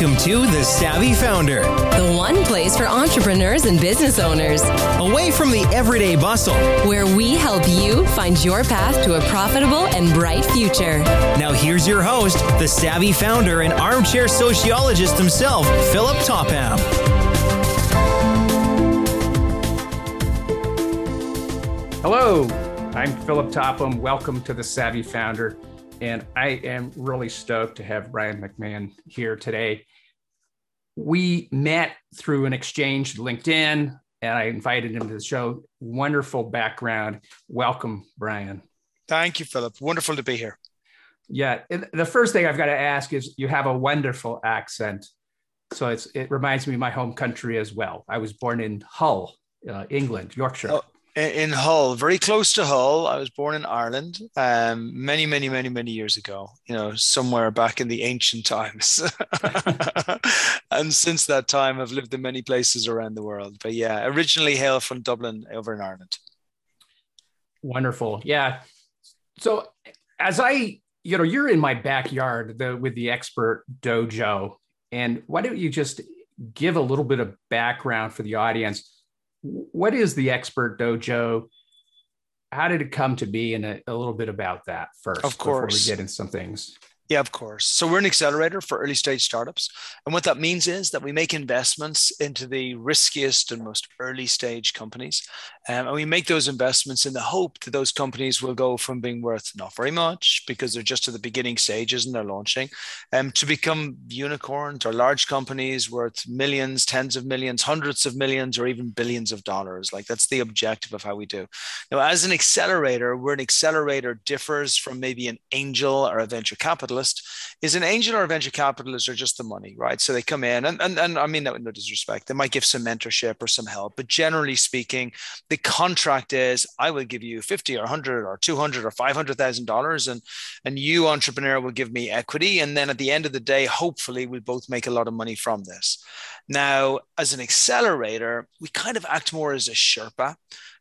Welcome to The Savvy Founder, the one place for entrepreneurs and business owners, away from the everyday bustle, where we help you find your path to a profitable and bright future. Now, here's your host, the Savvy Founder and armchair sociologist himself, Philip Topham. Hello, I'm Philip Topham. Welcome to The Savvy Founder. And I am really stoked to have Brian MacMahon here today. We met through an exchange LinkedIn, and I invited him to the show. Wonderful background. Welcome, Brian. Thank you, Philip. Wonderful to be here. Yeah. The first thing I've got to ask is you have a wonderful accent. So it's, it reminds me of my home country as well. I was born in Hull, uh, England, Yorkshire. Oh, in Hull, very close to Hull. I was born in Ireland um, many, many, many, many years ago, you know, somewhere back in the ancient times. and since that time, I've lived in many places around the world. But yeah, originally hail from Dublin over in Ireland. Wonderful. Yeah. So as I, you know, you're in my backyard the, with the expert dojo. And why don't you just give a little bit of background for the audience? What is the expert dojo? How did it come to be? And a, a little bit about that first of course before we get into some things yeah, of course. So we're an accelerator for early stage startups. And what that means is that we make investments into the riskiest and most early stage companies. Um, and we make those investments in the hope that those companies will go from being worth not very much because they're just at the beginning stages and they're launching um, to become unicorns or large companies worth millions, tens of millions, hundreds of millions, or even billions of dollars. Like that's the objective of how we do. Now, as an accelerator, where an accelerator differs from maybe an angel or a venture capitalist capitalist is an angel or a venture capitalist or just the money, right? So they come in and, and, and I mean that with no disrespect. They might give some mentorship or some help, but generally speaking, the contract is I will give you 50 or 100 or 200 or $500,000 and, and you entrepreneur will give me equity. And then at the end of the day, hopefully we'll both make a lot of money from this. Now, as an accelerator, we kind of act more as a Sherpa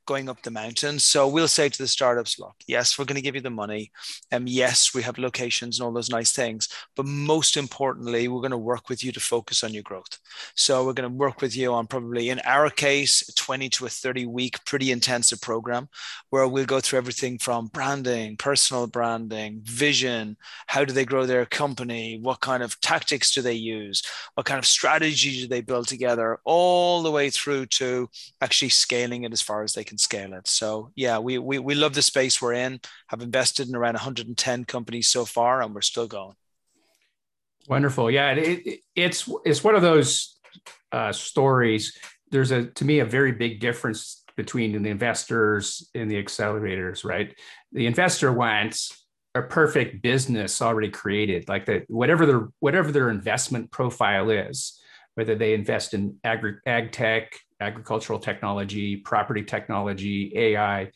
going up the mountain. So we'll say to the startups, look, yes, we're going to give you the money. And um, yes, we have locations and all those nice things. But most importantly, we're going to work with you to focus on your growth. So we're going to work with you on probably, in our case, a 20 to a 30 week, pretty intensive program where we'll go through everything from branding, personal branding, vision, how do they grow their company, what kind of tactics do they use, what kind of strategy do they build together, all the way through to actually scaling it as far as they can scale it. So yeah, we we we love the space we're in. Have invested in around 110 companies so far, and we're still going. Wonderful. Yeah, it, it, it's it's one of those uh, stories. There's a to me a very big difference between the investors and the accelerators. Right, the investor wants a perfect business already created, like that whatever their whatever their investment profile is, whether they invest in agri- ag tech, agricultural technology, property technology, AI,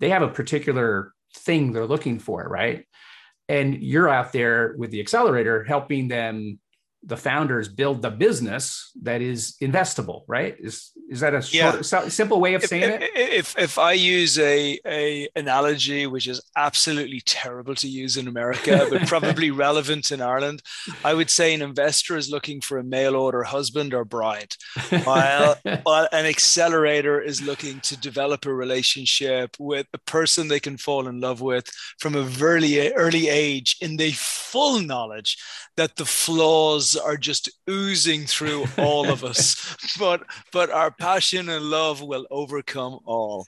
they have a particular thing they're looking for, right? And you're out there with the accelerator helping them the founders build the business that is investable, right? Is is that a short, yeah. simple way of saying if, it? If if I use a a analogy which is absolutely terrible to use in America, but probably relevant in Ireland, I would say an investor is looking for a mail order husband or bride, while, while an accelerator is looking to develop a relationship with a person they can fall in love with from a very early age in the full knowledge that the flaws are just oozing through all of us, but but our passion and love will overcome all.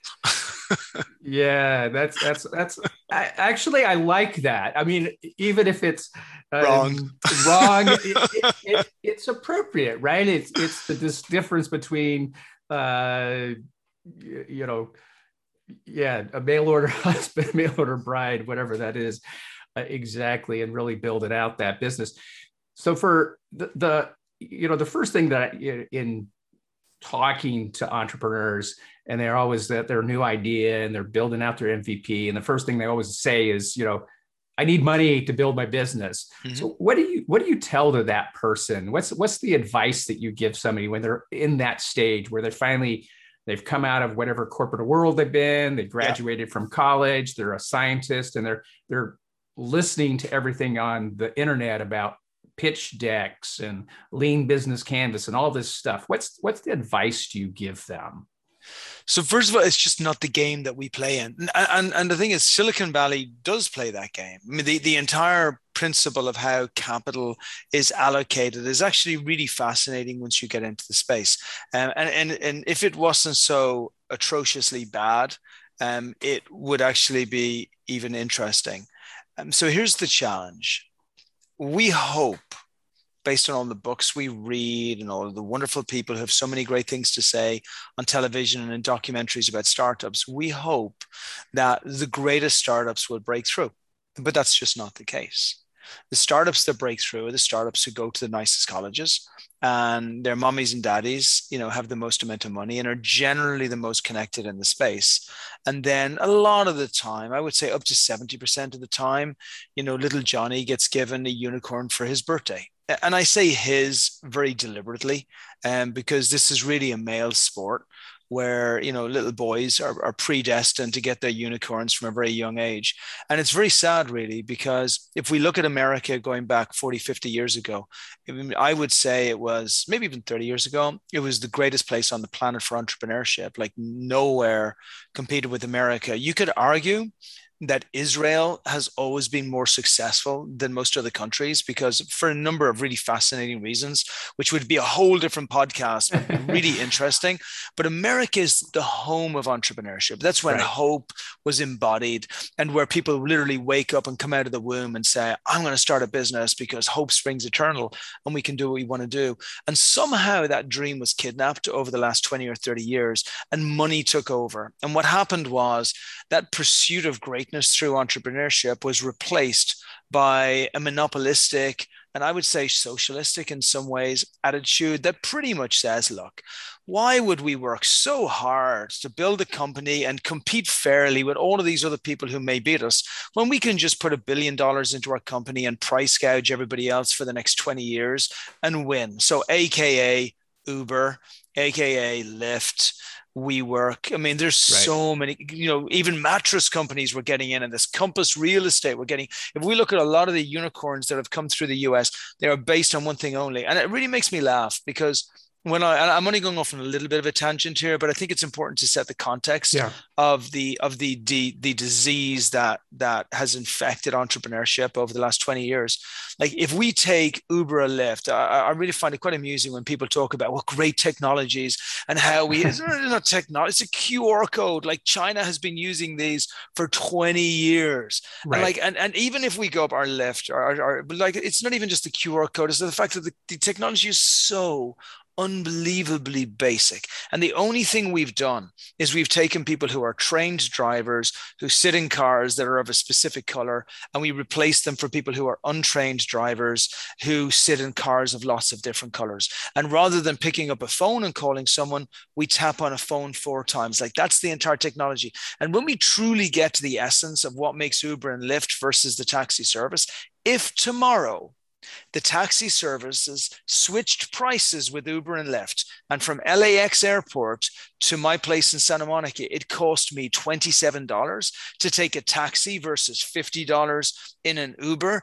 yeah, that's that's that's I, actually I like that. I mean, even if it's um, wrong, wrong, it, it, it, it's appropriate, right? It's it's the, this difference between uh, you, you know, yeah, a mail order husband, mail order bride, whatever that is. Uh, exactly and really build it out that business so for the, the you know the first thing that I, in talking to entrepreneurs and they're always that their new idea and they're building out their mvp and the first thing they always say is you know i need money to build my business mm-hmm. so what do you what do you tell to that person what's what's the advice that you give somebody when they're in that stage where they're finally they've come out of whatever corporate world they've been they graduated yeah. from college they're a scientist and they're they're listening to everything on the internet about pitch decks and lean business canvas and all this stuff. What's what's the advice do you give them? So first of all, it's just not the game that we play in, and and, and the thing is, Silicon Valley does play that game. I mean, the the entire principle of how capital is allocated is actually really fascinating once you get into the space. Um, and, and, and if it wasn't so atrociously bad, um, it would actually be even interesting. Um, so here's the challenge. We hope, based on all the books we read and all the wonderful people who have so many great things to say on television and in documentaries about startups, we hope that the greatest startups will break through. But that's just not the case. The startups that break through are the startups who go to the nicest colleges and their mummies and daddies, you know, have the most amount of money and are generally the most connected in the space. And then a lot of the time, I would say up to 70% of the time, you know, little Johnny gets given a unicorn for his birthday. And I say his very deliberately, um, because this is really a male sport where you know little boys are, are predestined to get their unicorns from a very young age. And it's very sad really because if we look at america going back 40 50 years ago i would say it was maybe even 30 years ago it was the greatest place on the planet for entrepreneurship. Like nowhere competed with america. You could argue that Israel has always been more successful than most other countries because for a number of really fascinating reasons, which would be a whole different podcast, really interesting. But America is the home of entrepreneurship. That's when right. hope was embodied and where people literally wake up and come out of the womb and say, I'm going to start a business because hope springs eternal and we can do what we want to do. And somehow that dream was kidnapped over the last 20 or 30 years and money took over. And what happened was that pursuit of greatness through entrepreneurship was replaced by a monopolistic and I would say socialistic in some ways attitude that pretty much says, look, why would we work so hard to build a company and compete fairly with all of these other people who may beat us when we can just put a billion dollars into our company and price gouge everybody else for the next 20 years and win? So, AKA Uber, AKA Lyft, WeWork. I mean, there's right. so many, you know, even mattress companies were getting in, and this Compass Real Estate we're getting. If we look at a lot of the unicorns that have come through the US, they are based on one thing only. And it really makes me laugh because when I I'm only going off on a little bit of a tangent here, but I think it's important to set the context yeah. of the of the, the the disease that that has infected entrepreneurship over the last 20 years. Like if we take Uber or Lyft, I, I really find it quite amusing when people talk about what great technologies and how we it's not technology, it's a QR code. Like China has been using these for 20 years. Right. And like and, and even if we go up our Lyft or, or, or like it's not even just the QR code, it's the fact that the, the technology is so unbelievably basic. And the only thing we've done is we've taken people who are trained drivers who sit in cars that are of a specific color, and we replace them for people who are untrained drivers who sit in cars of lots of different colors. And rather than picking up a phone and calling someone, we tap on a phone four times. Like that's the entire technology. And when we truly get to the essence of what makes Uber and Lyft versus the taxi service, if tomorrow the taxi services switched prices with Uber and Lyft. And from LAX airport to my place in Santa Monica, it cost me $27 to take a taxi versus $50 in an Uber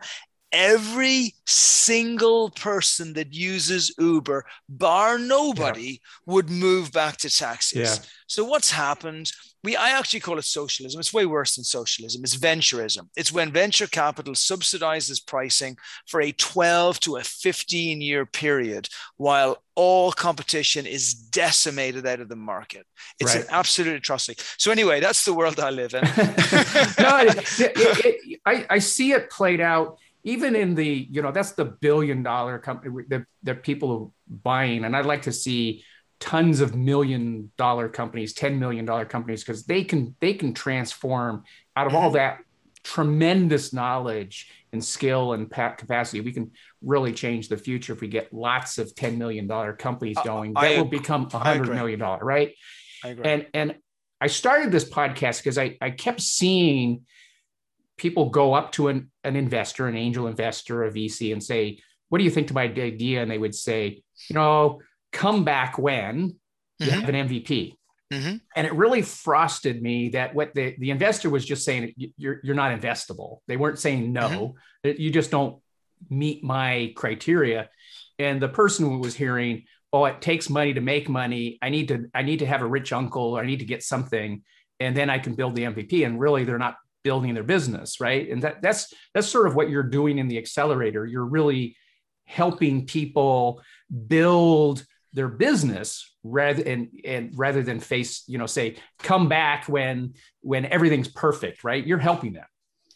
every single person that uses Uber, bar nobody, yeah. would move back to taxis. Yeah. So what's happened? We I actually call it socialism. It's way worse than socialism. It's venturism. It's when venture capital subsidizes pricing for a 12 to a 15 year period while all competition is decimated out of the market. It's right. an absolute atrocity. So anyway, that's the world I live in. no, it, it, it, I, I see it played out even in the you know that's the billion dollar company that, that people are buying and i'd like to see tons of million dollar companies 10 million dollar companies because they can they can transform out of all mm-hmm. that tremendous knowledge and skill and capacity. We can really change the future if we get lots of 10 million dollar companies going. That I, will become a hundred million dollar right? And and i started this podcast because I, I kept seeing people go up to an, an investor, an angel investor, a VC, and say, What do you think to my idea? And they would say, You know, come back when you mm-hmm. have an MVP. Mm-hmm. And it really frosted me that what the, the investor was just saying, you're, you're not investable. They weren't saying no, mm-hmm. you just don't meet my criteria and the person was hearing oh it takes money to make money i need to i need to have a rich uncle or i need to get something and then i can build the mvp and really they're not building their business right and that that's that's sort of what you're doing in the accelerator you're really helping people build their business rather and and rather than face you know say come back when when everything's perfect right? You're helping them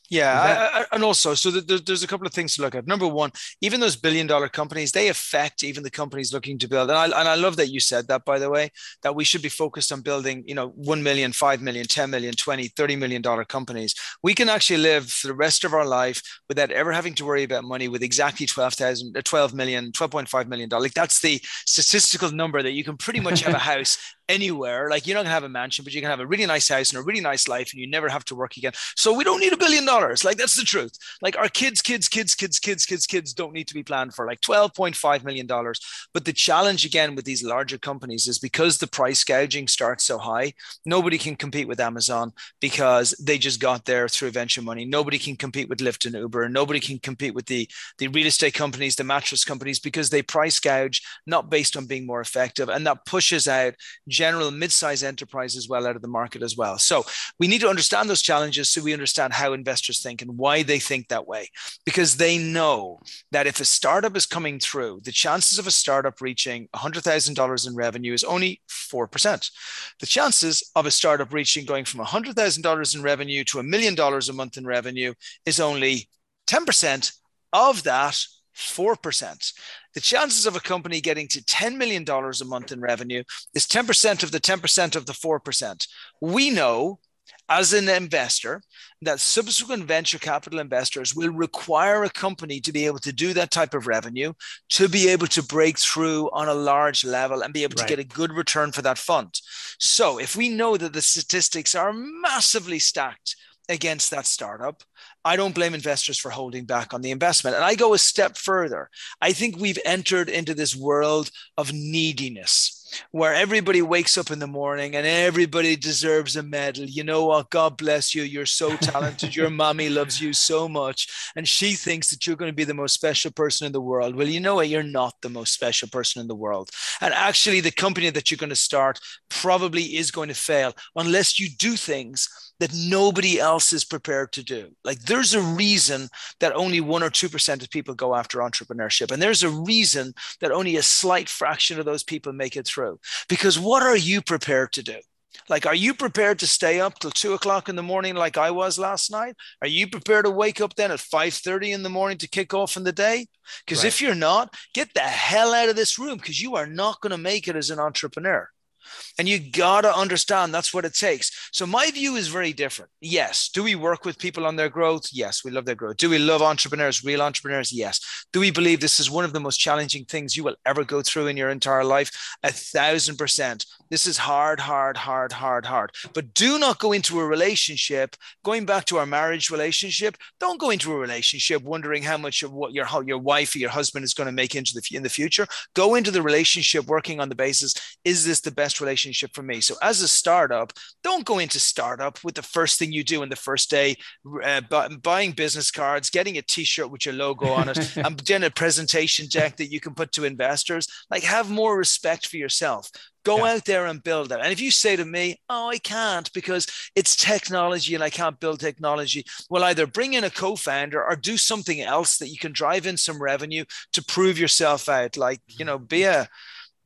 yeah, that- I, I, and also, so there's, there's a couple of things to look at. Number one, even those billion dollar companies, they affect even the companies looking to build. And I, and I love that you said that, by the way, that we should be focused on building, you know, 1 million, 5 million, 10 million, 20, 30 million dollar companies. We can actually live for the rest of our life without ever having to worry about money with exactly 12,000, uh, 12 million, 12.5 million dollars. Like that's the statistical number that you can pretty much have a house anywhere. Like you're not gonna have a mansion, but you can have a really nice house and a really nice life, and you never have to work again. So we don't need a billion dollars. Like that's the truth. Like our kids, kids, kids, kids, kids, kids, kids don't need to be planned for like twelve point five million dollars. But the challenge again with these larger companies is because the price gouging starts so high, nobody can compete with Amazon because they just got there through venture money. Nobody can compete with Lyft and Uber. Nobody can compete with the the real estate companies, the mattress companies because they price gouge not based on being more effective, and that pushes out general mid-sized enterprise as well out of the market as well. So we need to understand those challenges so we understand how investors think and why they think that way. Because they know that if a startup is coming through, the chances of a startup reaching $100,000 in revenue is only 4%. The chances of a startup reaching going from $100,000 in revenue to a million dollars a month in revenue is only 10% of that 4%. The chances of a company getting to $10 million a month in revenue is 10% of the 10% of the 4%. We know as an investor that subsequent venture capital investors will require a company to be able to do that type of revenue to be able to break through on a large level and be able right. to get a good return for that fund. So if we know that the statistics are massively stacked against that startup. I don't blame investors for holding back on the investment. And I go a step further. I think we've entered into this world of neediness where everybody wakes up in the morning and everybody deserves a medal. You know what? God bless you. You're so talented. Your mommy loves you so much. And she thinks that you're going to be the most special person in the world. Well, you know what? You're not the most special person in the world. And actually, the company that you're going to start probably is going to fail unless you do things that nobody else is prepared to do. Like there's a reason that only one or 2% of people go after entrepreneurship. And there's a reason that only a slight fraction of those people make it through. Because what are you prepared to do? Like, are you prepared to stay up till two o'clock in the morning like I was last night? Are you prepared to wake up then at 5:30 in the morning to kick off in the day? Because right. if you're not, get the hell out of this room because you are not going to make it as an entrepreneur. And you got to understand that's what it takes. So my view is very different. Yes. Do we work with people on their growth? Yes. We love their growth. Do we love entrepreneurs, real entrepreneurs? Yes. Do we believe this is one of the most challenging things you will ever go through in your entire life? A thousand percent. This is hard, hard, hard, hard, hard. But do not go into a relationship, going back to our marriage relationship, don't go into a relationship wondering how much of what your, your wife or your husband is going to make into the, in the future. Go into the relationship working on the basis, is this the best relationship for me. So as a startup, don't go into startup with the first thing you do in the first day, uh, buying business cards, getting a T-shirt with your logo on it, and then a presentation deck that you can put to investors. Like have more respect for yourself. Go yeah. out there and build it. And if you say to me, "Oh, I can't because it's technology and I can't build technology," well, either bring in a co-founder or do something else that you can drive in some revenue to prove yourself out. Like you know, be a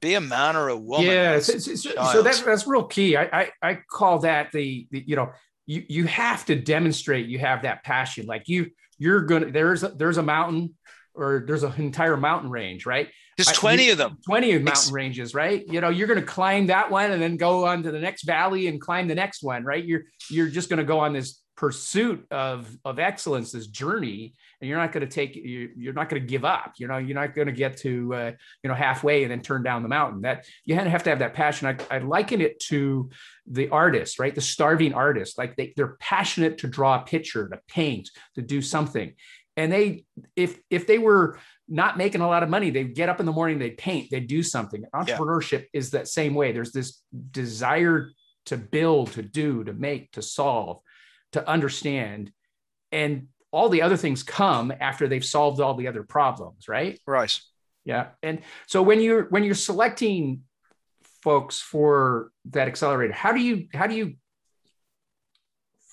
be a man or a woman. Yeah, so, so, so, that's that's real key. I, I I call that the, the you know you you have to demonstrate you have that passion. Like you you're gonna there's a, there's a mountain or there's an entire mountain range, right? There's 20 I, of them. 20 of mountain ranges, right? You know, you're going to climb that one and then go on to the next valley and climb the next one, right? You're you're just going to go on this pursuit of of excellence, this journey, and you're not going to take you're not going to give up. You know, you're not going to get to uh, you know halfway and then turn down the mountain. That you have to have that passion. I, I liken it to the artist, right? The starving artist. Like they they're passionate to draw a picture, to paint, to do something, and they if if they were not making a lot of money, they get up in the morning, they paint, they do something. Entrepreneurship yeah. is that same way. There's this desire to build, to do, to make, to solve to understand. And all the other things come after they've solved all the other problems, right? Right. Yeah. And so when you're when you're selecting folks for that accelerator, how do you how do you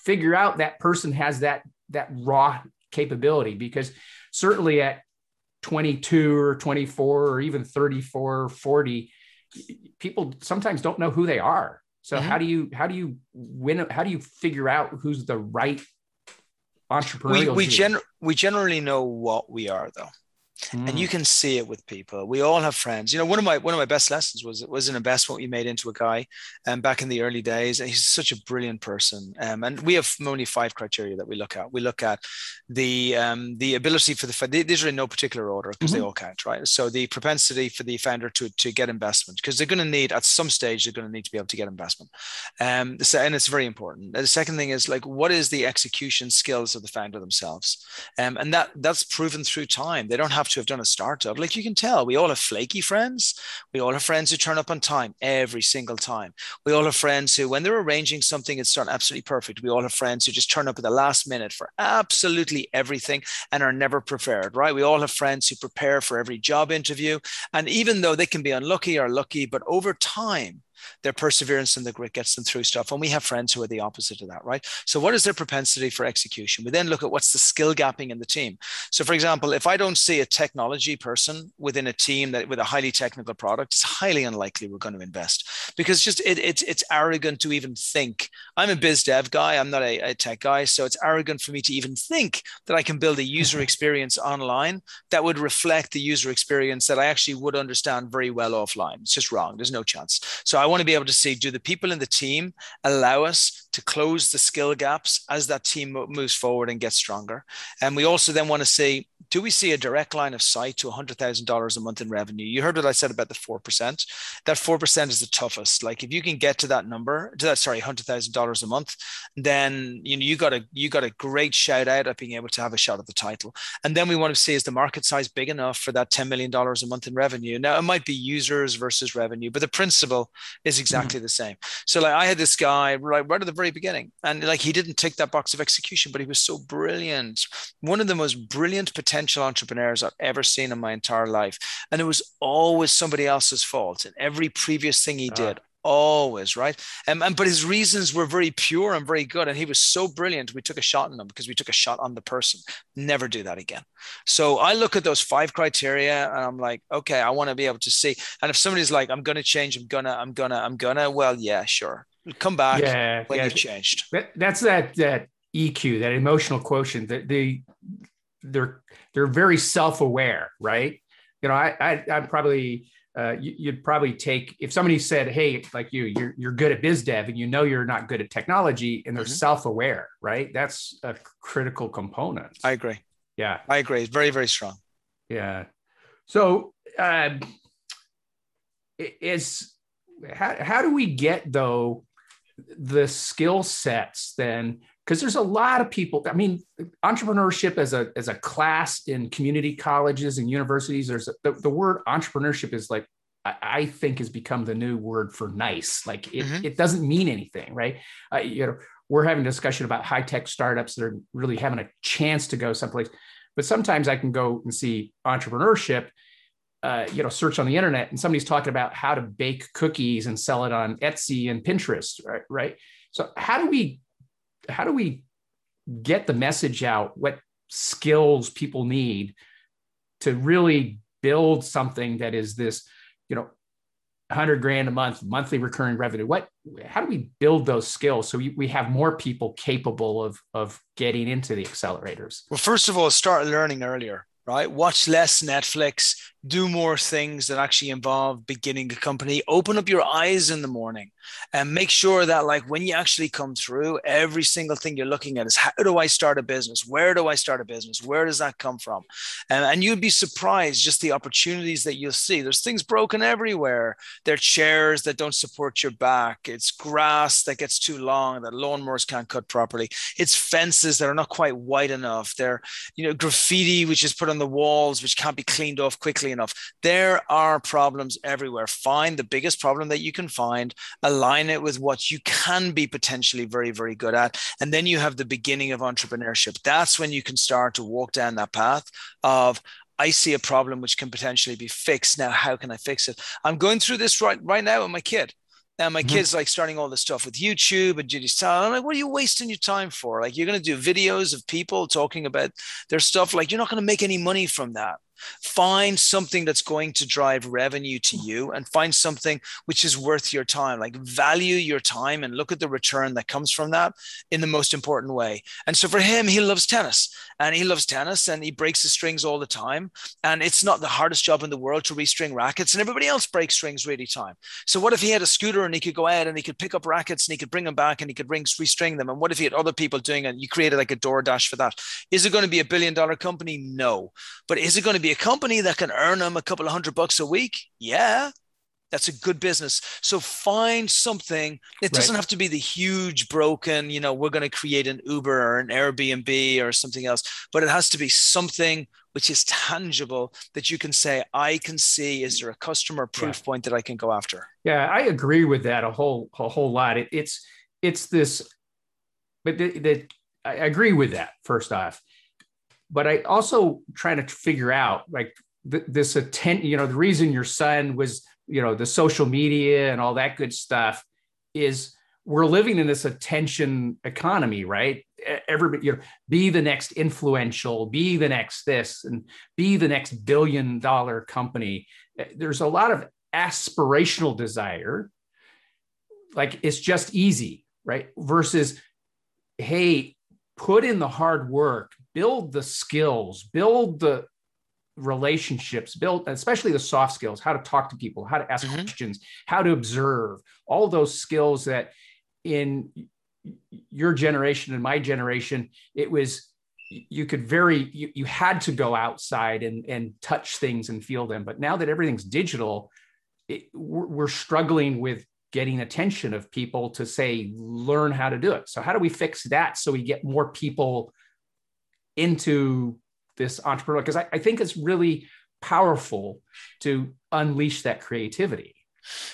figure out that person has that that raw capability? Because certainly at 22 or 24 or even 34 or 40 people sometimes don't know who they are so mm-hmm. how do you how do you win how do you figure out who's the right entrepreneurial we we, gen- we generally know what we are though Mm. And you hmm. can see it with people. We all have friends. You know, one of my one of my best lessons was it was an investment we made into a guy um, back in the early days. And he's such a brilliant person. Um, and we have only five criteria that we look at. We look at the um, the ability for the these are in no particular order because mm-hmm. they all count, right? So the propensity for the founder to to get investment because they're going to need at some stage they're going to need to be able to get investment. Um, and it's very important. The second thing is like what is the execution skills of the founder themselves, um, and that that's proven through time. They don't have to have done a startup, like you can tell, we all have flaky friends. We all have friends who turn up on time every single time. We all have friends who, when they're arranging something, it's done absolutely perfect. We all have friends who just turn up at the last minute for absolutely everything and are never prepared, right? We all have friends who prepare for every job interview. And even though they can be unlucky or lucky, but over time, their perseverance and the grit gets them through stuff. And we have friends who are the opposite of that, right? So, what is their propensity for execution? We then look at what's the skill gapping in the team. So, for example, if I don't see a technology person within a team that with a highly technical product, it's highly unlikely we're going to invest because just it, it it's arrogant to even think. I'm a biz dev guy. I'm not a, a tech guy, so it's arrogant for me to even think that I can build a user mm-hmm. experience online that would reflect the user experience that I actually would understand very well offline. It's just wrong. There's no chance. So I want to be able to see do the people in the team allow us to close the skill gaps as that team moves forward and gets stronger. And we also then want to see do we see a direct line of sight to $100,000 a month in revenue? You heard what I said about the 4%. That 4% is the toughest. Like if you can get to that number, to that, sorry, $100,000 a month, then, you know, you got a, you got a great shout out at being able to have a shot at the title. And then we want to see is the market size big enough for that $10 million a month in revenue? Now it might be users versus revenue, but the principle is exactly mm-hmm. the same. So like I had this guy right, right at the very beginning. And like he didn't tick that box of execution, but he was so brilliant. One of the most brilliant potential entrepreneurs I've ever seen in my entire life. And it was always somebody else's fault. And every previous thing he uh. did, always right um, and but his reasons were very pure and very good and he was so brilliant we took a shot on him because we took a shot on the person never do that again so i look at those five criteria and i'm like okay i want to be able to see and if somebody's like i'm gonna change i'm gonna i'm gonna i'm gonna well yeah sure come back yeah, when yeah. you've changed. That, that's that that EQ, that emotional quotient. That they they're they're very self aware, right? You know, I, I I'm probably uh, you, would probably take if somebody said, "Hey, like you, you're you're good at biz dev, and you know you're not good at technology," and they're mm-hmm. self aware, right? That's a critical component. I agree. Yeah, I agree. Very very strong. Yeah. So, uh, is how how do we get though the skill sets then because there's a lot of people i mean entrepreneurship as a as a class in community colleges and universities there's a, the, the word entrepreneurship is like I, I think has become the new word for nice like it, mm-hmm. it doesn't mean anything right uh, you know we're having a discussion about high tech startups that are really having a chance to go someplace but sometimes i can go and see entrepreneurship uh, you know, search on the internet and somebody's talking about how to bake cookies and sell it on Etsy and Pinterest, right? Right. So how do we how do we get the message out? What skills people need to really build something that is this, you know, 100 grand a month monthly recurring revenue what how do we build those skills so we, we have more people capable of of getting into the accelerators well first of all start learning earlier right watch less netflix do more things that actually involve beginning a company open up your eyes in the morning and make sure that like when you actually come through every single thing you're looking at is how do i start a business? Where do i start a business? Where does that come from? And, and you'd be surprised just the opportunities that you'll see. There's things broken everywhere. There are chairs that don't support your back. It's grass that gets too long that lawnmowers can't cut properly. It's fences that are not quite wide enough. They're you know graffiti which is put on the walls which can't be cleaned off quickly enough. There are problems everywhere. Find the biggest problem that you can find, align it with what you can be potentially very, very good at. And then you have the beginning of entrepreneurship. That's when you can start to walk down that path of, I see a problem which can potentially be fixed. Now, how can I fix it? I'm going through this right right now with my kid. And my mm-hmm. kids like starting all this stuff with YouTube and Judy's style. I'm like, what are you wasting your time for? Like, you're going to do videos of people talking about their stuff. Like, you're not going to make any money from that. Find something that's going to drive revenue to mm. you and find something which is worth your time. Like, value your time and look at the return that comes from that in the most important way. And so for him, he loves tennis and he loves tennis and he breaks the strings all the time. And it's not the hardest job in the world to restring rackets, and everybody else breaks strings really time. So what if he had a scooter and he could go out and he could pick up rackets and he could bring them back and he could bring restring them? And what if he had other people doing it? You created like a DoorDash for that. Is it going to be a billion dollar company? No. But is it going to be a company that can earn them a couple of hundred bucks a week? Yeah. That's a good business. So find something. It doesn't right. have to be the huge broken, you know, we're going to create an Uber or an Airbnb or something else, but it has to be something which is tangible that you can say, I can see, is there a customer proof yeah. point that I can go after? Yeah, I agree with that a whole, a whole lot. It, it's, it's this, but that I agree with that first off, but I also try to figure out like th- this attention, you know, the reason your son was you know the social media and all that good stuff is we're living in this attention economy right? Everybody you know be the next influential be the next this and be the next billion dollar company there's a lot of aspirational desire like it's just easy right? Versus hey put in the hard work build the skills build the relationships build especially the soft skills how to talk to people how to ask mm-hmm. questions how to observe all those skills that in your generation and my generation it was you could very you, you had to go outside and and touch things and feel them but now that everything's digital it, we're, we're struggling with getting attention of people to say learn how to do it so how do we fix that so we get more people into this entrepreneur because I, I think it's really powerful to unleash that creativity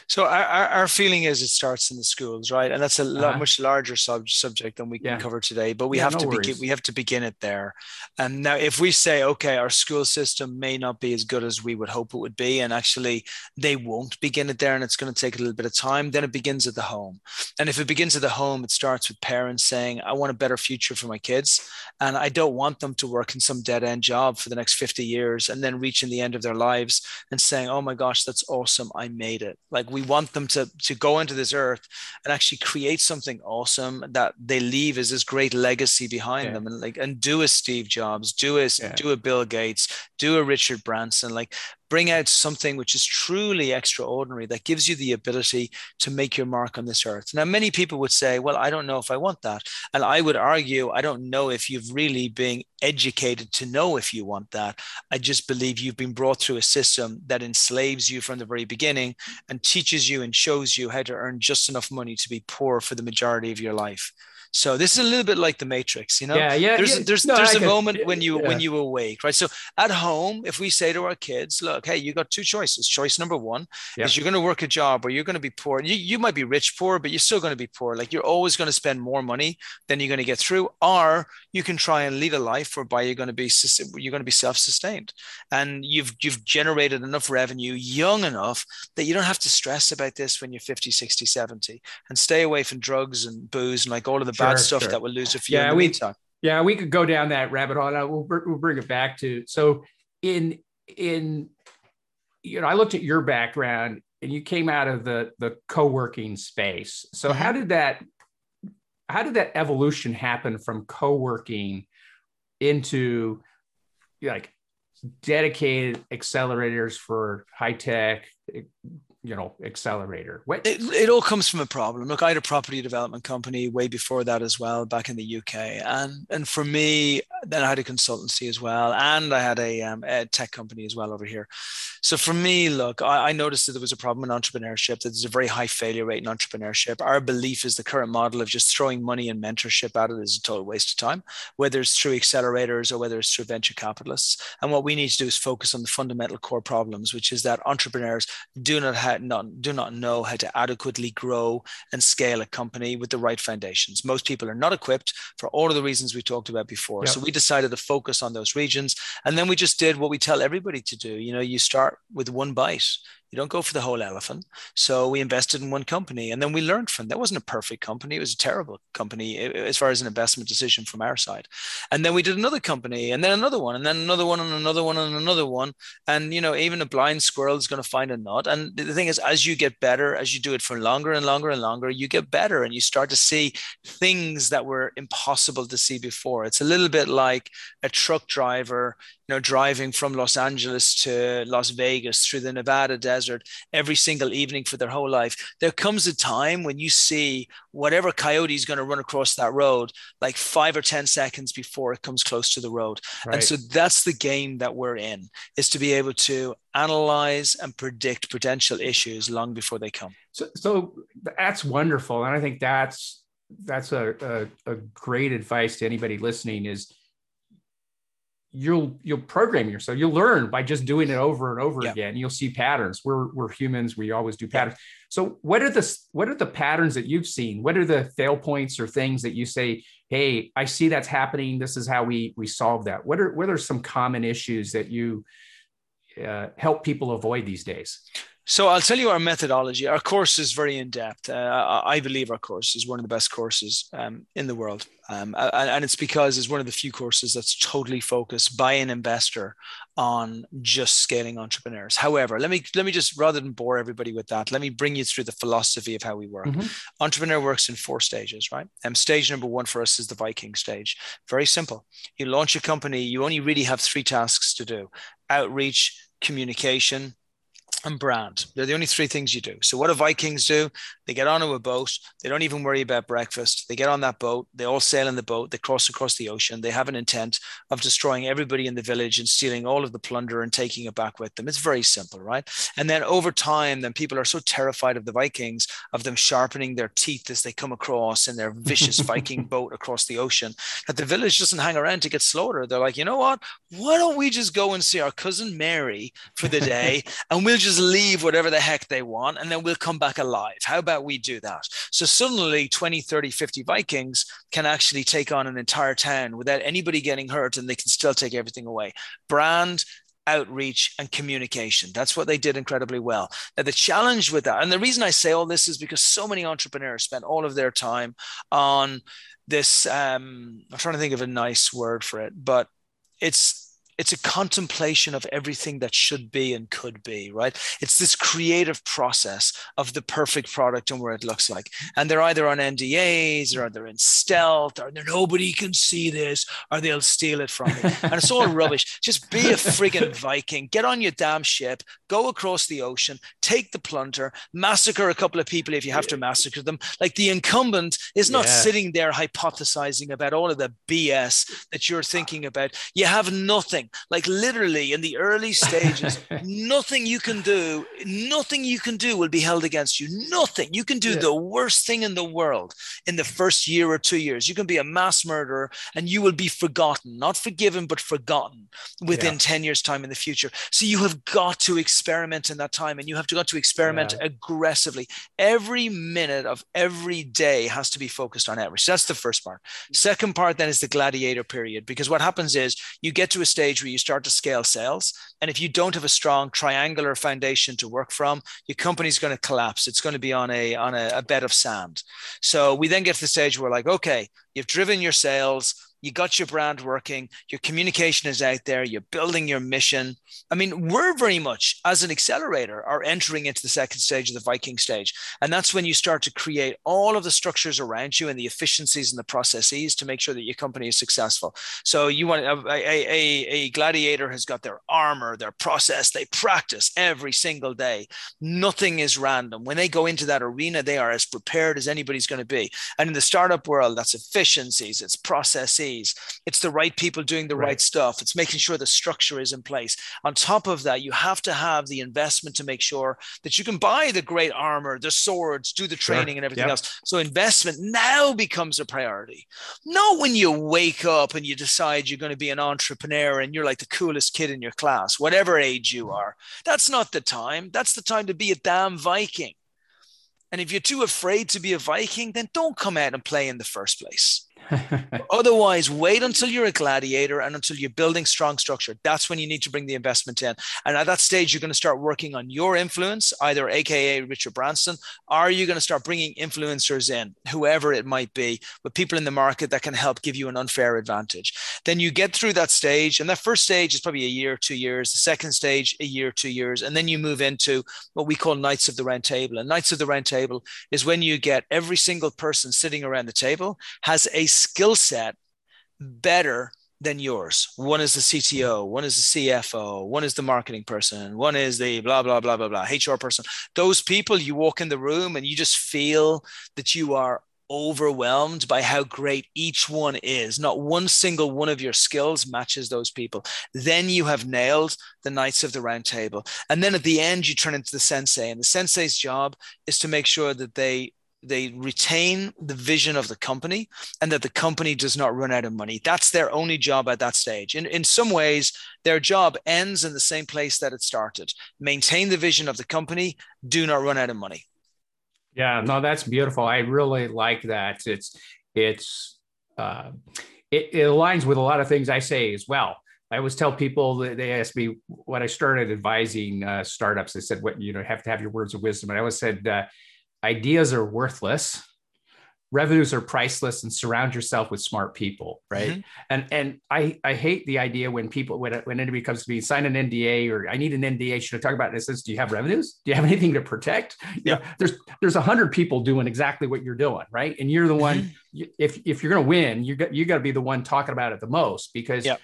so our, our feeling is it starts in the schools, right? And that's a uh-huh. much larger sub- subject than we can yeah. cover today. But we yeah, have no to begin. We have to begin it there. And now, if we say, okay, our school system may not be as good as we would hope it would be, and actually they won't begin it there, and it's going to take a little bit of time, then it begins at the home. And if it begins at the home, it starts with parents saying, "I want a better future for my kids, and I don't want them to work in some dead end job for the next 50 years, and then reaching the end of their lives and saying, "Oh my gosh, that's awesome! I made it." Like we want them to to go into this earth and actually create something awesome that they leave as this great legacy behind yeah. them, and like and do a Steve Jobs, do a yeah. do a Bill Gates, do a Richard Branson, like bring out something which is truly extraordinary that gives you the ability to make your mark on this earth. Now, many people would say, Well, I don't know if I want that. And I would argue, I don't know if you've really been educated to know if you want that. I just believe you've been brought through a system that enslaves you from the very beginning and teaches you and shows you how to earn just enough money to be poor for the majority of your life. So this is a little bit like the Matrix, you know. Yeah, yeah. There's yeah. there's no, there's I a moment when you yeah. when you awake, right? So at home, if we say to our kids, "Look, hey, you got two choices. Choice number one yeah. is you're going to work a job or you're going to be poor. You you might be rich poor, but you're still going to be poor. Like you're always going to spend more money than you're going to get through. Or you can try and lead a life whereby you're going to be you're going to be self-sustained, and you've you've generated enough revenue young enough that you don't have to stress about this when you're 50, 60, 70, and stay away from drugs and booze and like all of the sure, bad stuff sure. that will lose a few yeah, we, meantime. Yeah, we could go down that rabbit hole. We'll, we'll bring it back to so in in you know I looked at your background and you came out of the the co-working space. So how did that how did that evolution happen from co-working into like dedicated accelerators for high tech you know accelerator it, it all comes from a problem look i had a property development company way before that as well back in the uk and and for me then i had a consultancy as well and i had a, um, a tech company as well over here So for me, look, I, I, noticed that there was a problem in entrepreneurship, that there's a very high failure rate in entrepreneurship. Our belief is the current model of just throwing money and mentorship at it is a total waste of time, whether it's through accelerators or whether it's through venture capitalists. And what we need to do is focus on the fundamental core problems, which is that entrepreneurs do not, have, not, do not know how to adequately grow and scale a company with the right foundations. Most people are not equipped for all of the reasons we talked about before. Yep. So we decided to focus on those regions. And then we just did what we tell everybody to do. You know, you start with one bite you don't go for the whole elephant. So we invested in one company and then we learned from that. wasn't a perfect company. It was a terrible company as far as an investment decision from our side. And then we did another company and then another one and then another one and another one and another one. And, you know, even a blind squirrel is going to find a nut. And the thing is, as you get better, as you do it for longer and longer and longer, you get better and you start to see things that were impossible to see before. It's a little bit like a truck driver you know, driving from Los Angeles to Las Vegas through the Nevada desert every single evening for their whole life. There comes a time when you see whatever coyote is going to run across that road like five or 10 seconds before it comes close to the road. Right. And so that's the game that we're in is to be able to analyze and predict potential issues long before they come. So, so that's wonderful. And I think that's, that's a, a, a great advice to anybody listening is you'll you'll program yourself. You'll learn by just doing it over and over yeah. again. You'll see patterns. We're we're humans. We always do patterns. So what are the what are the patterns that you've seen? What are the fail points or things that you say hey i see that's happening. This is how we we solve that. What are what are some common issues that you uh, help people avoid these days so I'll tell you our methodology. Our course is very in depth. Uh, I believe our course is one of the best courses um, in the world, um, and it's because it's one of the few courses that's totally focused by an investor on just scaling entrepreneurs. However, let me let me just rather than bore everybody with that, let me bring you through the philosophy of how we work. Mm-hmm. Entrepreneur works in four stages, right? And stage number one for us is the Viking stage. Very simple. You launch a company. You only really have three tasks to do: outreach, communication, and brand. They're the only three things you do. So what do Vikings do? They get onto a boat. They don't even worry about breakfast. They get on that boat. They all sail in the boat. They cross across the ocean. They have an intent of destroying everybody in the village and stealing all of the plunder and taking it back with them. It's very simple, right? And then over time, then people are so terrified of the Vikings, of them sharpening their teeth as they come across in their vicious Viking boat across the ocean, that the village doesn't hang around to get slaughtered. They're like, you know what? Why don't we just go and see our cousin Mary for the day and we'll just leave whatever the heck they want and then we'll come back alive. How about we do that? So suddenly 20, 30, 50 Vikings can actually take on an entire town without anybody getting hurt and they can still take everything away. Brand, outreach and communication. That's what they did incredibly well. Now, the challenge with that, and the reason I say all this is because so many entrepreneurs spend all of their time on this. Um, I'm trying to think of a nice word for it, but it's it's a contemplation of everything that should be and could be right? It's this creative process of the perfect product and where it looks like. And they're either on ndas or they're in stealth or nobody can see this or they'll steal it from me. And it's all rubbish. Just be a friggin viking. Get on your damn ship. Go across the ocean. Take the plunder. Massacre a couple of people if you have to massacre them. Like the incumbent is not yeah. sitting there hypothesizing about all of the bs that you're thinking about. You have nothing like literally in the early stages, nothing you can do, nothing you can do will be held against you. Nothing. You can do yeah. the worst thing in the world in the first year or two years. You can be a mass murderer and you will be forgotten, not forgiven, but forgotten within yeah. 10 years' time in the future. So you have got to experiment in that time and you have to got to experiment yeah. aggressively. Every minute of every day has to be focused on average. So that's the first part. Mm. Second part then is the gladiator period, because what happens is you get to a stage stage where you start to scale sales. And if you don't have a strong triangular foundation to work from, your company's going to collapse. It's going to be on a on a, a bed of sand. So we then get to the stage where we're like, okay, you've driven your sales you got your brand working, your communication is out there, you're building your mission. I mean, we're very much, as an accelerator, are entering into the second stage of the Viking stage. And that's when you start to create all of the structures around you and the efficiencies and the processes to make sure that your company is successful. So you want a, a, a gladiator has got their armor, their process, they practice every single day. Nothing is random. When they go into that arena, they are as prepared as anybody's going to be. And in the startup world, that's efficiencies, it's processes SMEs. It's the right people doing the right. right stuff. It's making sure the structure is in place. On top of that, you have to have the investment to make sure that you can buy the great armor, the swords, do the training sure. and everything yep. else. So investment now becomes a priority. Not when you wake up and you decide you're going to be an entrepreneur and you're like the coolest kid in your class, whatever age you are. That's not the time. That's the time to be a damn Viking. And if you're too afraid to be a Viking, then don't come out and play in the first place. Otherwise, wait until you're a gladiator and until you're building strong structure. That's when you need to bring the investment in. And at that stage, you're going to start working on your influence, either AKA Richard Branson, or you're going to start bringing influencers in, whoever it might be, but people in the market that can help give you an unfair advantage. Then you get through that stage. And that first stage is probably a year, two years. The second stage, a year, two years. And then you move into what we call Knights of the Round Table. And Knights of the Round Table is when you get every single person sitting around the table has a skill set better than yours. One is the CTO, one is the CFO, one is the marketing person, one is the blah, blah, blah, blah, blah, HR person. Those people, you walk in the room and you just feel that you are overwhelmed by how great each one is. Not one single one of your skills matches those people. Then you have nailed the Knights of the Round Table. And then at the end, you turn into the sensei. And the sensei's job is to make sure that they they retain the vision of the company and that the company does not run out of money. That's their only job at that stage. In, in some ways, their job ends in the same place that it started maintain the vision of the company, do not run out of money. Yeah, no, that's beautiful. I really like that. It's, it's, uh, it, it aligns with a lot of things I say as well. I always tell people that they ask me when I started advising uh, startups, they said, what, you know, have to have your words of wisdom. And I always said, uh, ideas are worthless. Revenues are priceless and surround yourself with smart people right? Mm-hmm. and and i i hate the idea when people when, when anybody comes to me sign an nda or i need an nda should i talk about this? Do you have revenues? Do you have anything to protect? Yeah. there's there's a hundred people doing exactly what you're doing right? And you're the one mm-hmm. if if you're going to win you got you got to be the one talking about it the most because yep.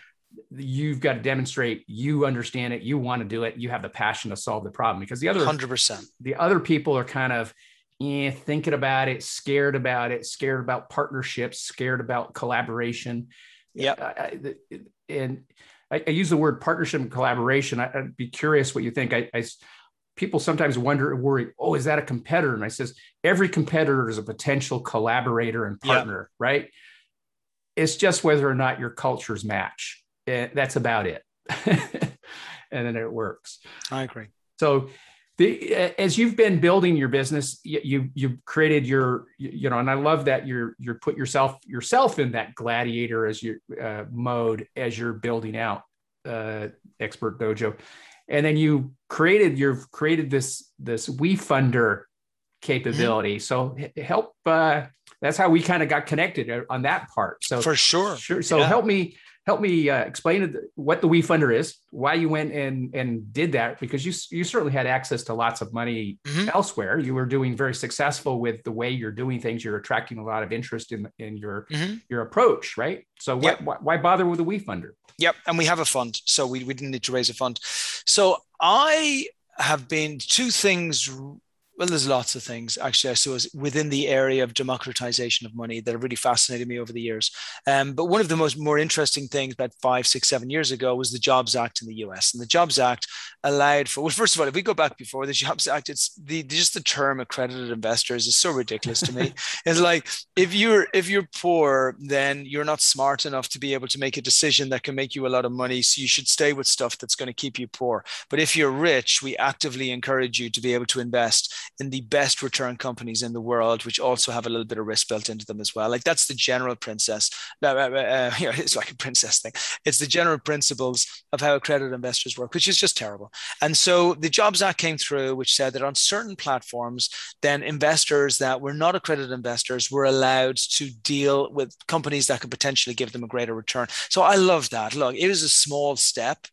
you've got to demonstrate you understand it you want to do it you have the passion to solve the problem because the other 100% the other people are kind of yeah, thinking about it, scared about it, scared about partnerships, scared about collaboration. Yeah. And I, I, use the word partnership and collaboration. I, would be curious what you think. I, I, people sometimes wonder, worry, oh, is that a competitor? And I says, every competitor is a potential collaborator and partner, right? It's just whether or not your cultures match. Eh, that's about it. and then it works. I agree. So the, as you've been building your business you you've created your you know and i love that you're you're put yourself yourself in that gladiator as your uh, mode as you're building out uh, expert dojo and then you created you've created this this WeFunder capability mm-hmm. so help uh, that's how we kind of got connected uh, on that part so for sure sure so yeah. help me help me uh, explain what the WeFunder is, why you went and and did that, because you you certainly had access to lots of money mm-hmm. elsewhere. You were doing very successful with the way you're doing things. You're attracting a lot of interest in in your mm-hmm. your approach, right? So yep. why, why bother with the WeFunder? Yep, and we have a fund, so we we didn't need to raise a fund. So I have been two things well, there's lots of things actually, I suppose, within the area of democratization of money that have really fascinated me over the years. Um, but one of the most more interesting things about five, six, seven years ago was the Jobs Act in the US. And the Jobs Act allowed for, well, first of all, if we go back before the Jobs Act, it's the just the term accredited investors is so ridiculous to me. it's like if you're if you're poor, then you're not smart enough to be able to make a decision that can make you a lot of money. So you should stay with stuff that's going to keep you poor. But if you're rich, we actively encourage you to be able to invest in the best return companies in the world, which also have a little bit of risk built into them as well. Like that's the general princess. Uh, uh, uh, it's like a princess thing. It's the general principles of how accredited investors work, which is just terrible. And so the Jobs Act came through, which said that on certain platforms, then investors that were not accredited investors were allowed to deal with companies that could potentially give them a greater return. So I love that. Look, it was a small step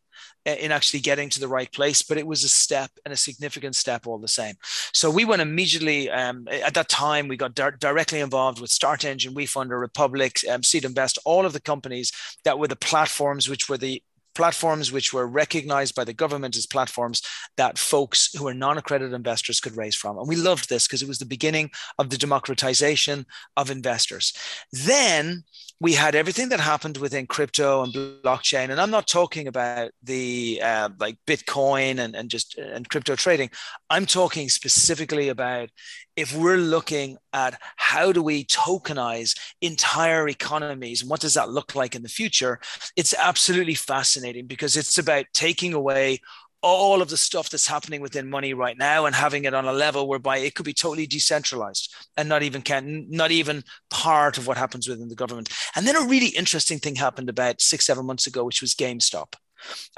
in actually getting to the right place, but it was a step and a significant step all the same. So we went immediately um, at that time. We got di- directly involved with StartEngine, WeFunder, Republic, um, SeedInvest, all of the companies that were the platforms which were the platforms which were recognized by the government as platforms that folks who are non-accredited investors could raise from. And we loved this because it was the beginning of the democratization of investors. Then we had everything that happened within crypto and blockchain. And I'm not talking about the uh, like Bitcoin and, and just and crypto trading. I'm talking specifically about if we're looking at how do we tokenize entire economies and what does that look like in the future, it's absolutely fascinating because it's about taking away all of the stuff that's happening within money right now and having it on a level whereby it could be totally decentralized and not even can not even part of what happens within the government. And then a really interesting thing happened about six seven months ago which was gamestop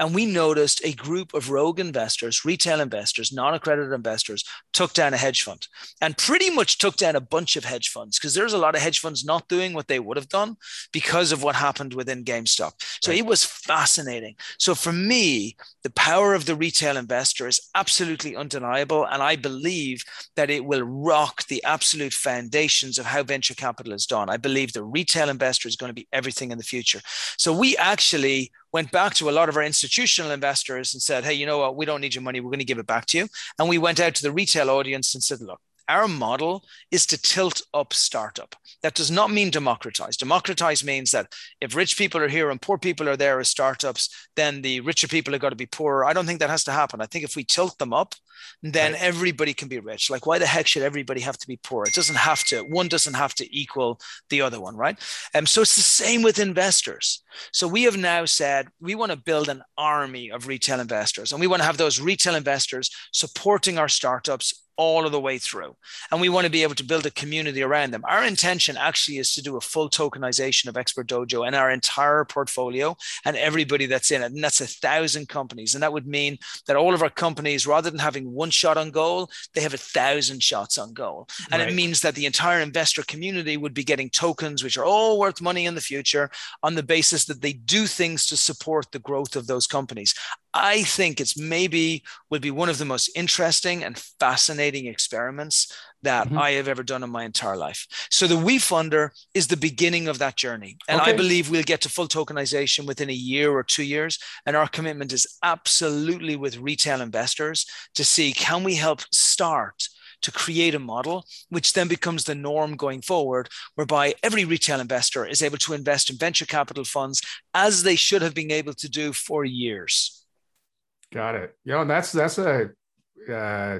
and we noticed a group of rogue investors, retail investors, non accredited investors, took down a hedge fund and pretty much took down a bunch of hedge funds because there's a lot of hedge funds not doing what they would have done because of what happened within GameStop. So right. it was fascinating. So for me, the power of the retail investor is absolutely undeniable. And I believe that it will rock the absolute foundations of how venture capital is done. I believe the retail investor is going to be everything in the future. So we actually went back to a lot of our institutional investors and said, hey, you know what? We don't need your money. We're going to give it back to you. And we went out to the retail audience and said, look, our model is to tilt up startup. That does not mean democratize. Democratize means that if rich people are here and poor people are there as startups, then the richer people are going to be poorer. I don't think that has to happen. I think if we tilt them up, then right. everybody can be rich. Like, why the heck should everybody have to be poor? It doesn't have to, one doesn't have to equal the other one, right? And um, so it's the same with investors. So we have now said we want to build an army of retail investors and we want to have those retail investors supporting our startups all of the way through. And we want to be able to build a community around them. Our intention actually is to do a full tokenization of Expert Dojo and our entire portfolio and everybody that's in it. And that's a thousand companies. And that would mean that all of our companies, rather than having one shot on goal, they have a thousand shots on goal. And right. it means that the entire investor community would be getting tokens, which are all worth money in the future on the basis that they do things to support the growth of those companies. I think it's maybe would be one of the most interesting and fascinating experiments that mm-hmm. I have ever done in my entire life. So the WeFunder is the beginning of that journey. And okay. I believe we'll get to full tokenization within a year or two years. And our commitment is absolutely with retail investors to see can we help start to create a model, which then becomes the norm going forward, whereby every retail investor is able to invest in venture capital funds as they should have been able to do for years. Got it. You know, that's that's a uh,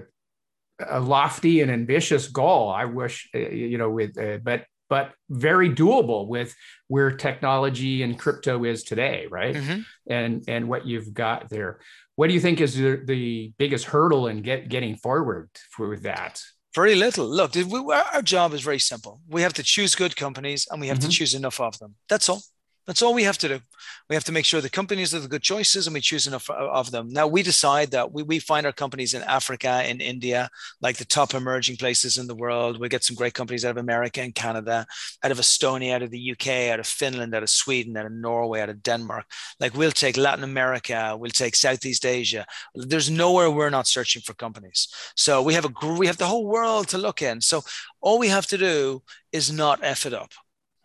a lofty and ambitious goal. I wish uh, you know with uh, but but very doable with where technology and crypto is today, right? Mm-hmm. And and what you've got there. What do you think is the, the biggest hurdle in get, getting forward for that? Very little. Look, we, our job is very simple. We have to choose good companies and we have mm-hmm. to choose enough of them. That's all. That's all we have to do. We have to make sure the companies are the good choices and we choose enough of them. Now, we decide that we, we find our companies in Africa, in India, like the top emerging places in the world. We get some great companies out of America and Canada, out of Estonia, out of the UK, out of Finland, out of Sweden, out of Norway, out of Denmark. Like we'll take Latin America, we'll take Southeast Asia. There's nowhere we're not searching for companies. So we have a we have the whole world to look in. So all we have to do is not F it up.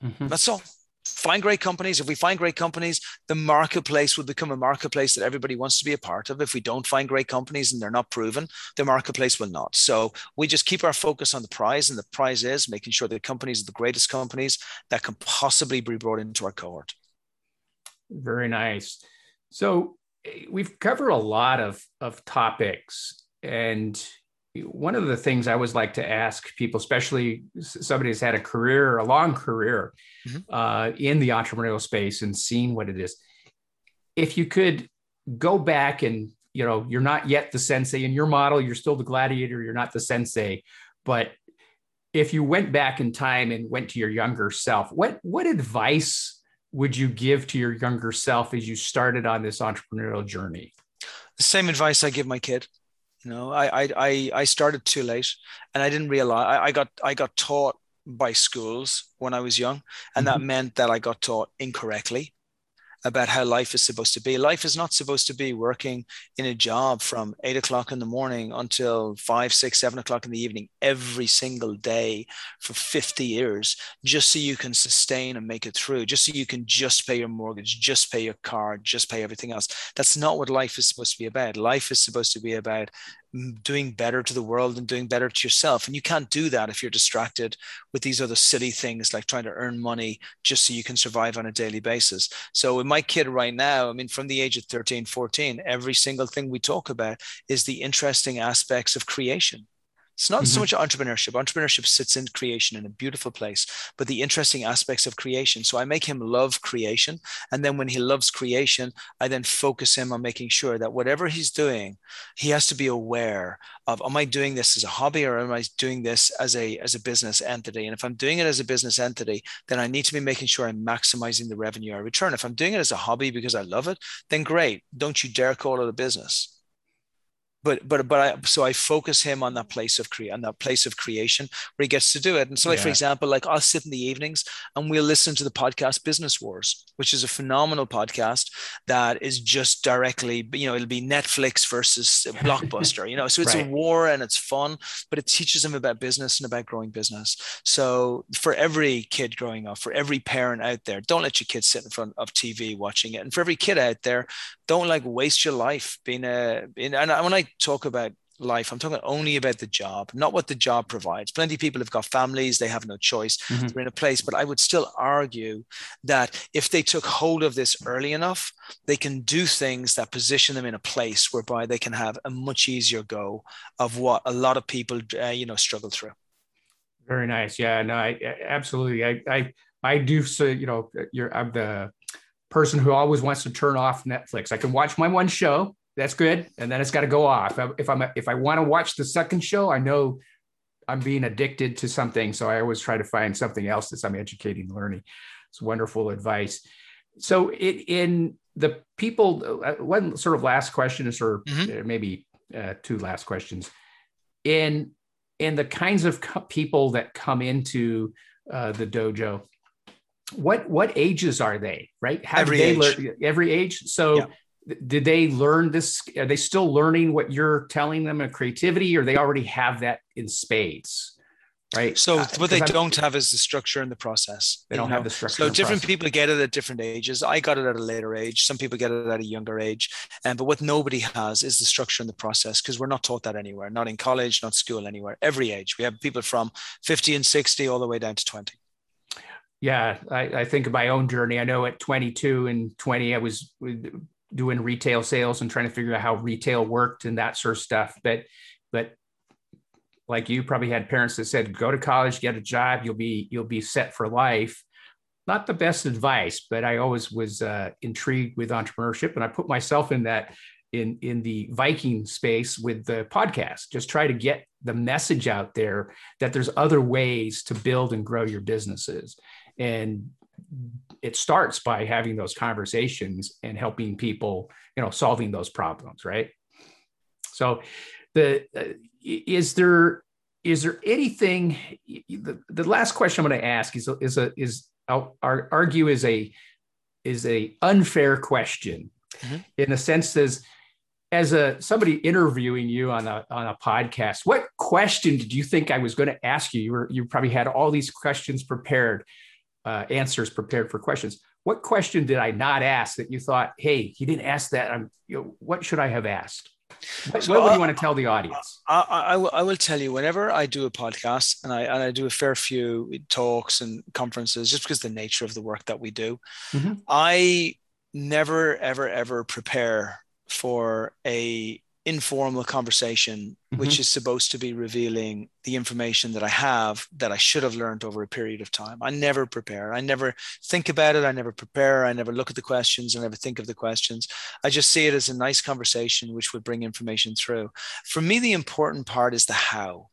Mm-hmm. That's all find great companies. If we find great companies, the marketplace will become a marketplace that everybody wants to be a part of. If we don't find great companies and they're not proven, the marketplace will not. So we just keep our focus on the prize, and the prize is making sure the companies are the greatest companies that can possibly be brought into our cohort. Very nice. So eh, we've covered a lot of, of topics and one of the things I always like to ask people, especially somebody who's had a career, a long career mm-hmm. uh, in the entrepreneurial space and seeing what it is, if you could go back and you know you're not yet the sensei in your model, you're still the gladiator, you're not the sensei, but if you went back in time and went to your younger self, what what advice would you give to your younger self as you started on this entrepreneurial journey? The same advice I give my kid you know, I I I started too late, and I didn't realize I, I got I got taught by schools when I was young, and mm-hmm. that meant that I got taught incorrectly. About how life is supposed to be. Life is not supposed to be working in a job from eight o'clock in the morning until five, six, seven o'clock in the evening every single day for 50 years, just so you can sustain and make it through, just so you can just pay your mortgage, just pay your car, just pay everything else. That's not what life is supposed to be about. Life is supposed to be about doing better to the world and doing better to yourself. And you can't do that if you're distracted with these other silly things like trying to earn money just so you can survive on a daily basis. So, with my kid right now, I mean, from the age of 13, 14, every single thing we talk about is the interesting aspects of creation. It's not mm-hmm. so much entrepreneurship. Entrepreneurship sits in creation in a beautiful place, but the interesting aspects of creation. So I make him love creation. And then when he loves creation, I then focus him on making sure that whatever he's doing, he has to be aware of am I doing this as a hobby or am I doing this as a as a business entity? And if I'm doing it as a business entity, then I need to be making sure I'm maximizing the revenue I return. If I'm doing it as a hobby because I love it, then great. Don't you dare call it a business but but but I so I focus him on that place of create on that place of creation where he gets to do it. And so, like yeah. for example, like I'll sit in the evenings and we'll listen to the podcast Business Wars, which is a phenomenal podcast that is just directly, you know, it'll be Netflix versus Blockbuster, you know. So it's right. a war and it's fun, but it teaches him about business and about growing business. So for every kid growing up, for every parent out there, don't let your kids sit in front of TV watching it. And for every kid out there, don't like waste your life being a in and when I talk about life, I'm talking only about the job, not what the job provides. Plenty of people have got families, they have no choice, mm-hmm. they're in a place. But I would still argue that if they took hold of this early enough, they can do things that position them in a place whereby they can have a much easier go of what a lot of people, uh, you know, struggle through. Very nice. Yeah, no, I, absolutely. I, I, I do say, you know, you're, I'm the person who always wants to turn off Netflix. I can watch my one show, that's good, and then it's got to go off. If I'm if I want to watch the second show, I know I'm being addicted to something, so I always try to find something else that I'm educating, learning. It's wonderful advice. So it in the people, uh, one sort of last question is, or mm-hmm. maybe uh, two last questions. In in the kinds of co- people that come into uh, the dojo, what what ages are they right? How every they age. learn every age? So yeah. did they learn this are they still learning what you're telling them of creativity or they already have that in spades right? So uh, what they I'm, don't have is the structure and the process they don't know? have the structure so different process. people get it at different ages. I got it at a later age. Some people get it at a younger age. And but what nobody has is the structure and the process because we're not taught that anywhere not in college not school anywhere. Every age. We have people from 50 and 60 all the way down to 20 yeah, I, I, think of my own journey. I know at 22 and 20, I was doing retail sales and trying to figure out how retail worked and that sort of stuff. But, but like you probably had parents that said, go to college, get a job, you'll be, you'll be set for life. Not the best advice, but I always was uh, intrigued with entrepreneurship and I put myself in that in in the Viking space with the podcast. Just try to get the message out there that there's other ways to build and grow your businesses. And it starts by having those conversations and helping people, you know, solving those problems, right? So the uh, is there is there anything the, the last question I'm going to ask is is a is I'll argue is a is a unfair question mm-hmm. in the sense as as a somebody interviewing you on a on a podcast, what question did you think I was going to ask you? You were you probably had all these questions prepared, uh, answers prepared for questions. What question did I not ask that you thought, hey, he didn't ask that? I'm, you know, what should I have asked? What, so what would you want to tell the audience? I, I, I, will tell you whenever I do a podcast and I, and I do a fair few talks and conferences, just because the nature of the work that we do, mm-hmm. I never, ever, ever prepare for a informal conversation mm-hmm. which is supposed to be revealing the information that i have that i should have learned over a period of time. I never prepare. I never think about it. I never prepare. I never look at the questions. I never think of the questions. I just see it as a nice conversation which would bring information through. For me the important part is the how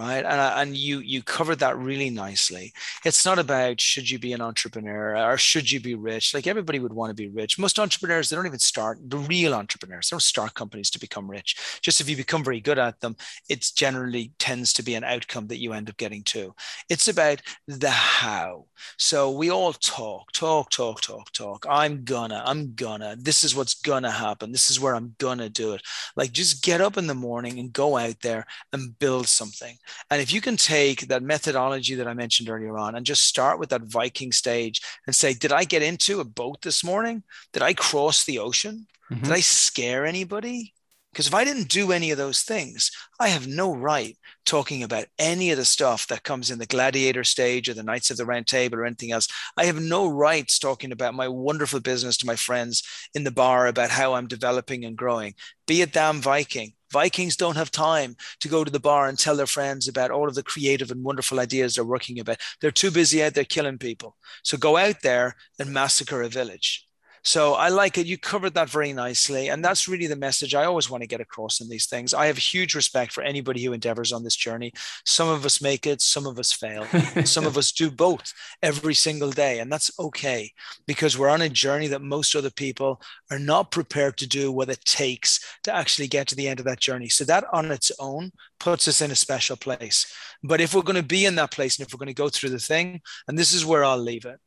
right? And, uh, and you you covered that really nicely. It's not about should you be an entrepreneur or should you be rich. Like everybody would want to be rich. Most entrepreneurs they don't even start. The real entrepreneurs they don't start companies to become rich. Just if you become very good at them, it generally tends to be an outcome that you end up getting to. It's about the how. So we all talk, talk, talk, talk, talk. I'm gonna, I'm gonna. This is what's gonna happen. This is where I'm gonna do it. Like just get up in the morning and go out there and build something. And if you can take that methodology that I mentioned earlier on and just start with that Viking stage and say, Did I get into a boat this morning? Did I cross the ocean? Mm-hmm. Did I scare anybody? Because if I didn't do any of those things, I have no right talking about any of the stuff that comes in the gladiator stage or the Knights of the Round Table or anything else. I have no rights talking about my wonderful business to my friends in the bar about how I'm developing and growing. Be a damn Viking. Vikings don't have time to go to the bar and tell their friends about all of the creative and wonderful ideas they're working about. They're too busy out there killing people. So go out there and massacre a village. So I like it. You covered that very nicely. And that's really the message I always want to get across in these things. I have huge respect for anybody who endeavors on this journey. Some of us make it, some of us fail. some of us do both every single day. And that's okay because we're on a journey that most other people are not prepared to do what it takes to actually get to the end of that journey. So that on its own puts us in a special place. But if we're going to be in that place and if we're going to go through the thing, and this is where I'll leave it,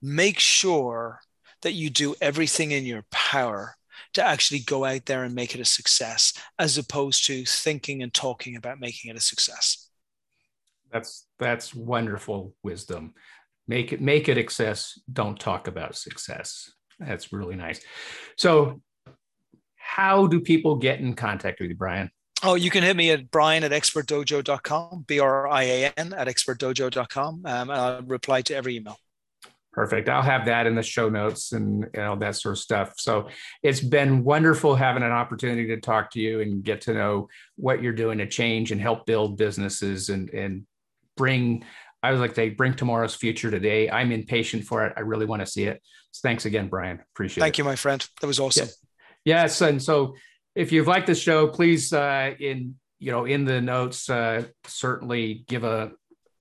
make sure that you do everything in your power to actually go out there and make it a success as opposed to thinking and talking about making it a success. That's that's wonderful wisdom. Make it make it success. Don't talk about success. That's really nice. So how do people get in contact with you brian? Oh, you can hit me at brian at expertdojo.com, B R I A N at expertdojo.com, um, and I'll reply to every email. Perfect. I'll have that in the show notes and you know that sort of stuff. So it's been wonderful having an opportunity to talk to you and get to know what you're doing to change and help build businesses and and bring I was like say bring tomorrow's future today. I'm impatient for it. I really want to see it. So thanks again, Brian. Appreciate Thank it. Thank you, my friend. That was awesome. Yes. yes. And so if you've liked the show, please uh in you know in the notes uh certainly give a,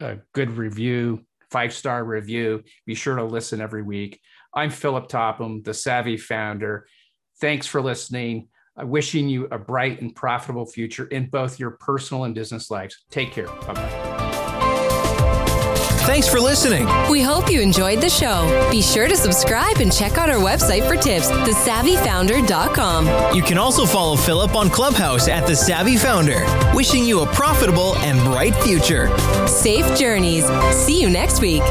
a good review five star review. Be sure to listen every week. I'm Philip Topham, the Savvy founder. Thanks for listening. I'm wishing you a bright and profitable future in both your personal and business lives. Take care. Bye bye. Thanks for listening. We hope you enjoyed the show. Be sure to subscribe and check out our website for tips, thesavvyfounder.com. You can also follow Philip on Clubhouse at The Savvy Founder. Wishing you a profitable and bright future. Safe journeys. See you next week.